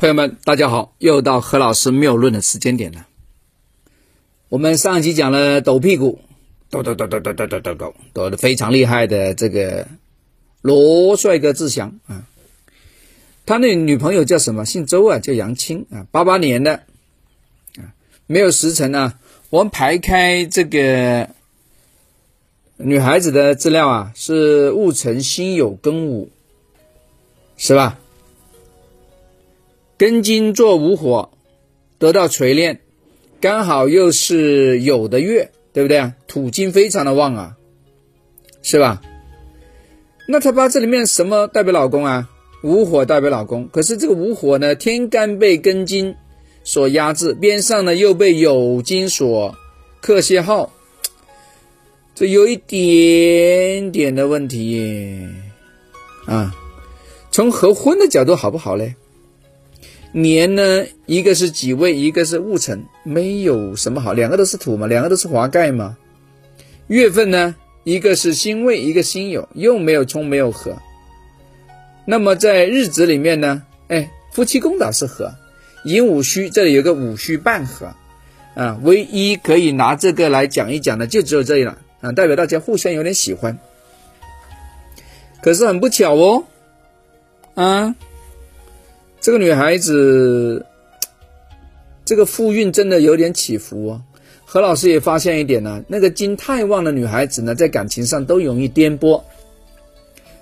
朋友们，大家好，又到何老师谬论的时间点了。我们上一集讲了抖屁股，抖抖抖抖抖抖抖抖抖，抖的非常厉害的这个罗帅哥志祥啊，他那女朋友叫什么？姓周啊，叫杨青啊，八八年的啊，没有时辰啊。我们排开这个女孩子的资料啊，是戊辰辛酉庚午，是吧？庚金做午火，得到锤炼，刚好又是酉的月，对不对啊？土金非常的旺啊，是吧？那他八字里面什么代表老公啊？午火代表老公，可是这个午火呢，天干被庚金所压制，边上呢又被酉金所克泄耗，这有一点点的问题啊。从合婚的角度好不好嘞？年呢，一个是己未，一个是戊辰，没有什么好，两个都是土嘛，两个都是华盖嘛。月份呢，一个是辛未，一个辛酉，又没有冲，没有合。那么在日子里面呢，哎，夫妻宫倒是合，寅午戌这里有个午戌半合，啊，唯一可以拿这个来讲一讲的就只有这里了啊，代表大家互相有点喜欢。可是很不巧哦，啊。这个女孩子，这个富运真的有点起伏哦。何老师也发现一点呢，那个金太旺的女孩子呢，在感情上都容易颠簸。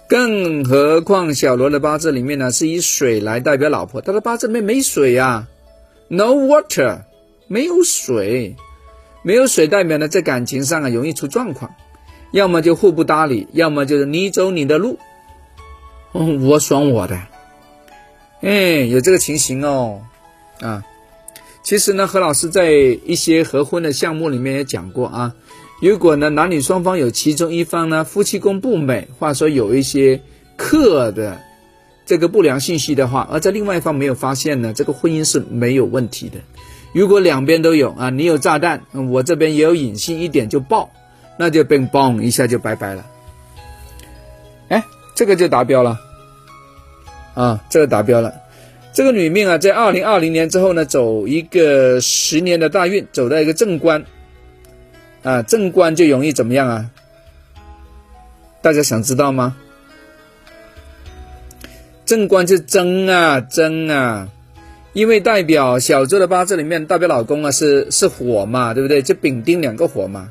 更何况小罗的八字里面呢，是以水来代表老婆，她的八字里面没水呀，no water，没有水，没有水代表呢，在感情上啊容易出状况，要么就互不搭理，要么就是你走你的路，嗯我爽我的。哎，有这个情形哦，啊，其实呢，何老师在一些合婚的项目里面也讲过啊，如果呢男女双方有其中一方呢夫妻宫不美，或者说有一些克的这个不良信息的话，而在另外一方没有发现呢，这个婚姻是没有问题的。如果两边都有啊，你有炸弹，我这边也有隐性一点就爆，那就嘣嘣一下就拜拜了。哎，这个就达标了。啊，这个达标了。这个女命啊，在二零二零年之后呢，走一个十年的大运，走到一个正官。啊，正官就容易怎么样啊？大家想知道吗？正官就争啊争啊，因为代表小周的八字里面，代表老公啊是是火嘛，对不对？就丙丁两个火嘛。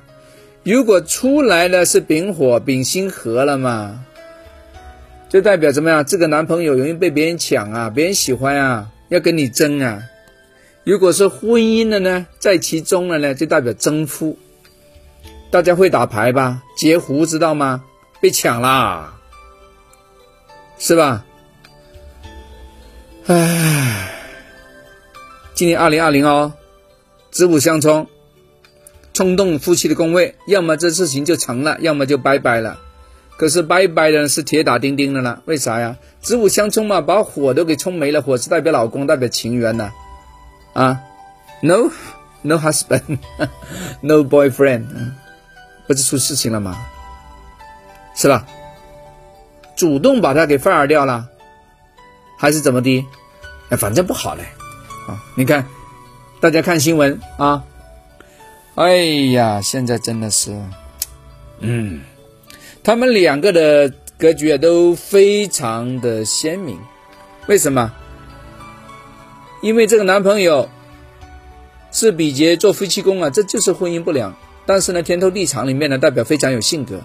如果出来了是丙火，丙辛合了嘛。就代表怎么样？这个男朋友容易被别人抢啊，别人喜欢啊，要跟你争啊。如果是婚姻的呢，在其中了呢，就代表争夫。大家会打牌吧？截胡知道吗？被抢啦，是吧？唉，今年二零二零哦，子午相冲，冲动夫妻的宫位，要么这事情就成了，要么就拜拜了。可是拜拜的是铁打钉钉的呢，为啥呀？子午相冲嘛，把火都给冲没了。火是代表老公，代表情缘呢。啊，no，no husband，no boyfriend，不是出事情了吗？是吧？主动把他给 fire 掉了，还是怎么的？哎，反正不好嘞。啊，你看，大家看新闻啊。哎呀，现在真的是，嗯。他们两个的格局啊都非常的鲜明，为什么？因为这个男朋友是比劫做夫妻宫啊，这就是婚姻不良。但是呢，天透地长里面呢，代表非常有性格。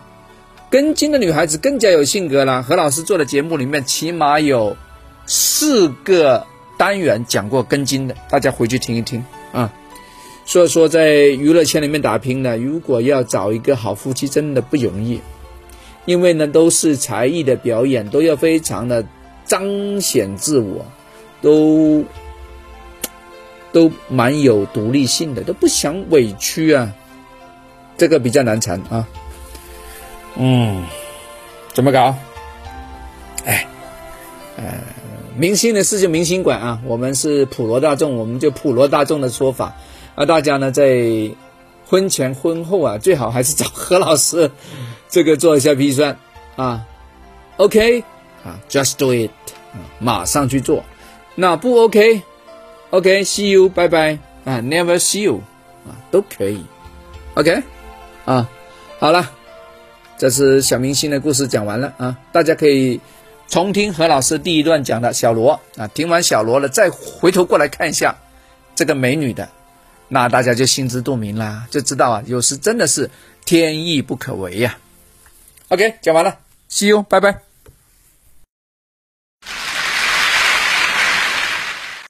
庚金的女孩子更加有性格了。何老师做的节目里面起码有四个单元讲过庚金的，大家回去听一听啊。所以说，在娱乐圈里面打拼呢，如果要找一个好夫妻，真的不容易。因为呢，都是才艺的表演，都要非常的彰显自我，都都蛮有独立性的，都不想委屈啊，这个比较难缠啊。嗯，怎么搞？哎，呃，明星的事就明星管啊，我们是普罗大众，我们就普罗大众的说法，而大家呢，在婚前婚后啊，最好还是找何老师。这个做一下批算啊，OK。啊，just do it 啊，马上去做。那不 OK，OK，see you，拜拜。啊，never see you 啊，都可以，OK，啊，好了，这是小明星的故事讲完了啊，大家可以重听何老师第一段讲的小罗啊，听完小罗了再回头过来看一下这个美女的，那大家就心知肚明啦，就知道啊，有时真的是天意不可违呀。OK，讲完了，See you，拜拜。